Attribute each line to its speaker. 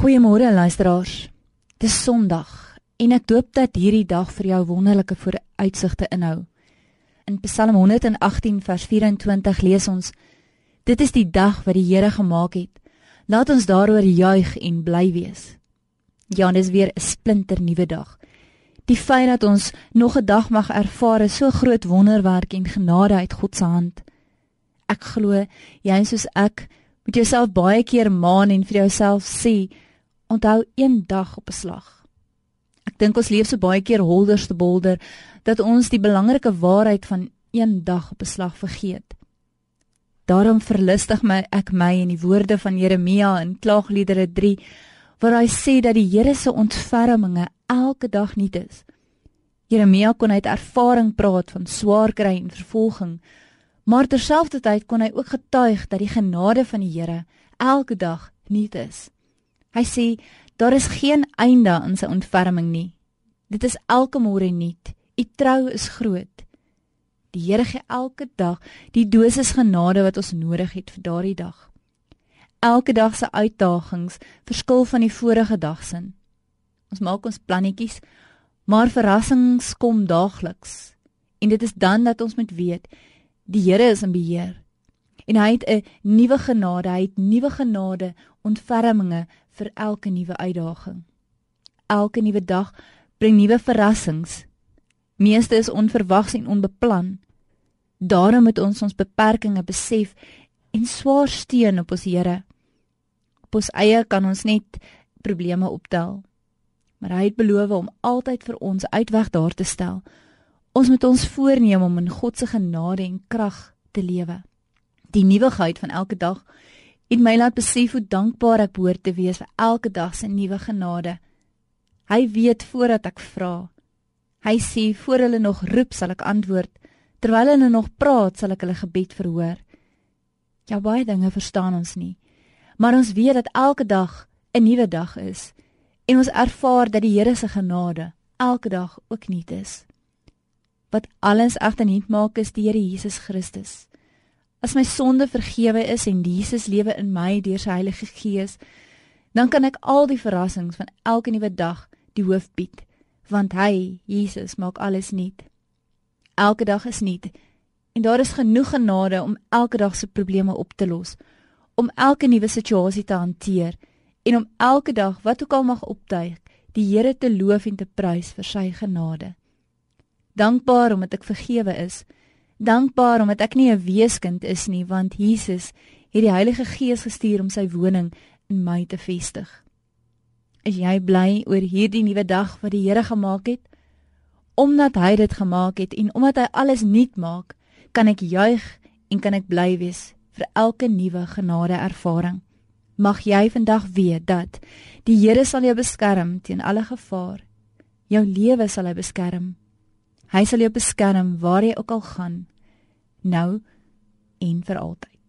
Speaker 1: Goeiemôre luisteraars. Dis Sondag en ek hoop dat hierdie dag vir jou wonderlike vooruitsigte inhou. In Psalm 118 vers 24 lees ons: Dit is die dag wat die Here gemaak het. Laat ons daaroor juig en bly wees. Ja, dis weer 'n splinter nuwe dag. Die feit dat ons nog 'n dag mag ervaar is so groot wonderwerk en genade uit God se hand. Ek glo jy soos ek moet jouself baie keer maan en vir jouself sê onthou een dag op 'n slag. Ek dink ons leef so baie keer holders te bolder dat ons die belangrike waarheid van een dag op 'n slag vergeet. Daarom verlustig my ek my in die woorde van Jeremia in Klaagliedere 3 waar hy sê dat die Here se ontferminge elke dag nuut is. Jeremia kon uit ervaring praat van swaar kry en vervolging, maar terselfdertyd kon hy ook getuig dat die genade van die Here elke dag nuut is. Hy sê daar is geen einde aan sy ontferming nie. Dit is elke môre nuut. U trou is groot. Die Here gee elke dag die dosis genade wat ons nodig het vir daardie dag. Elke dag se uitdagings verskil van die vorige dag se. Ons maak ons plannetjies, maar verrassings kom daagliks. En dit is dan dat ons moet weet die Here is in beheer. En hy het 'n nuwe genade, hy het nuwe genade, ontferminge vir elke nuwe uitdaging. Elke nuwe dag bring nuwe verrassings. Meeste is onverwags en onbeplan. Daarom moet ons ons beperkings besef en swaar steun op ons Here. Op ons eie kan ons net probleme optel. Maar hy het beloof om altyd vir ons uitweg daar te stel. Ons moet ons voorneem om in God se genade en krag te lewe. Die nuwigheid van elke dag en my laat besef hoe dankbaar ek behoort te wees vir elke dag se nuwe genade. Hy weet voordat ek vra. Hy sê voor hulle nog roep sal ek antwoord, terwyl hulle nog praat sal ek hulle gebed verhoor. Ja baie dinge verstaan ons nie, maar ons weet dat elke dag 'n nuwe dag is en ons ervaar dat die Here se genade elke dag ook nuut is. Wat alles egter nuut maak is die Here Jesus Christus. As my sonde vergewe is en Jesus lewe in my deur sy Heilige Gees, dan kan ek al die verrassings van elke nuwe dag die hoof bied, want hy, Jesus, maak alles nuut. Elke dag is nuut en daar is genoeg genade om elke dag se probleme op te los, om elke nuwe situasie te hanteer en om elke dag wat ook al mag optuig, die Here te loof en te prys vir sy genade. Dankbaar omdat ek vergewe is dankbaar omdat ek nie 'n weeskind is nie want Jesus het die Heilige Gees gestuur om sy woning in my te vestig. Is jy bly oor hierdie nuwe dag wat die Here gemaak het? Omdat hy dit gemaak het en omdat hy alles nuut maak, kan ek juig en kan ek bly wees vir elke nuwe genade ervaring. Mag jy vandag weet dat die Here sal jou beskerm teen alle gevaar. Jou lewe sal hy beskerm. Hy sal jou beskerm waar jy ook al gaan nou en vir altyd.